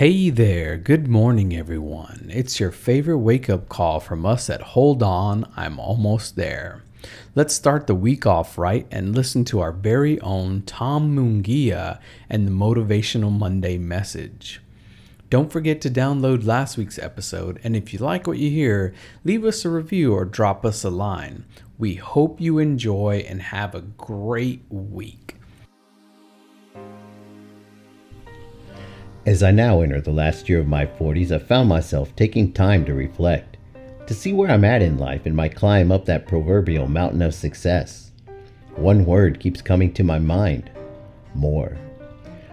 Hey there, good morning, everyone. It's your favorite wake up call from us at Hold On, I'm Almost There. Let's start the week off right and listen to our very own Tom Mungia and the Motivational Monday message. Don't forget to download last week's episode, and if you like what you hear, leave us a review or drop us a line. We hope you enjoy and have a great week. As I now enter the last year of my 40s, I found myself taking time to reflect, to see where I'm at in life in my climb up that proverbial mountain of success. One word keeps coming to my mind more.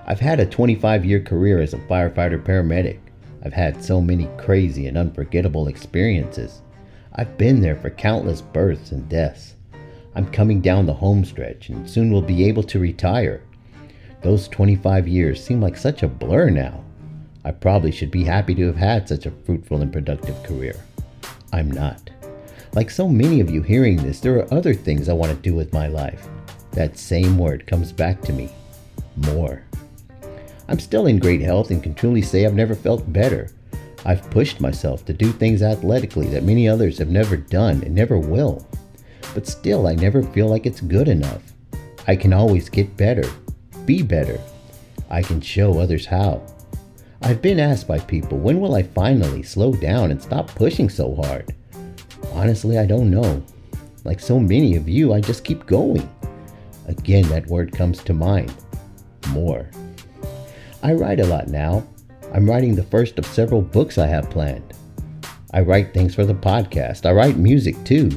I've had a 25 year career as a firefighter paramedic. I've had so many crazy and unforgettable experiences. I've been there for countless births and deaths. I'm coming down the home stretch and soon will be able to retire. Those 25 years seem like such a blur now. I probably should be happy to have had such a fruitful and productive career. I'm not. Like so many of you hearing this, there are other things I want to do with my life. That same word comes back to me more. I'm still in great health and can truly say I've never felt better. I've pushed myself to do things athletically that many others have never done and never will. But still, I never feel like it's good enough. I can always get better be better. I can show others how. I've been asked by people, when will I finally slow down and stop pushing so hard? Honestly, I don't know. Like so many of you, I just keep going. Again, that word comes to mind more. I write a lot now. I'm writing the first of several books I have planned. I write things for the podcast. I write music too.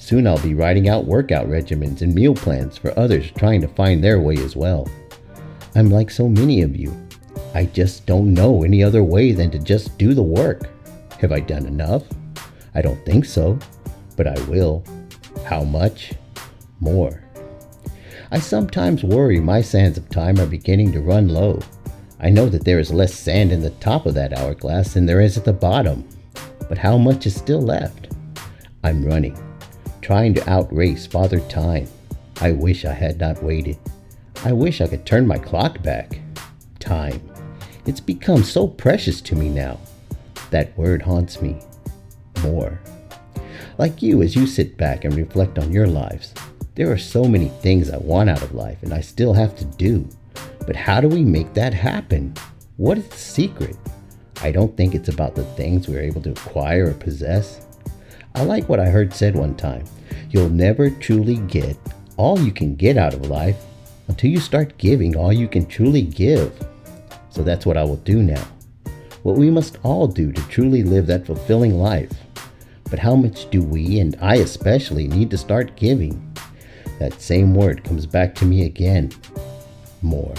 Soon I'll be writing out workout regimens and meal plans for others trying to find their way as well. I'm like so many of you. I just don't know any other way than to just do the work. Have I done enough? I don't think so, but I will. How much? More. I sometimes worry my sands of time are beginning to run low. I know that there is less sand in the top of that hourglass than there is at the bottom. But how much is still left? I'm running trying to outrace Father Time. I wish I had not waited. I wish I could turn my clock back. Time. It's become so precious to me now. That word haunts me. More. Like you, as you sit back and reflect on your lives, there are so many things I want out of life and I still have to do. But how do we make that happen? What is the secret? I don't think it's about the things we're able to acquire or possess. I like what I heard said one time You'll never truly get all you can get out of life until you start giving all you can truly give. So that's what I will do now. What we must all do to truly live that fulfilling life. But how much do we, and I especially, need to start giving? That same word comes back to me again more.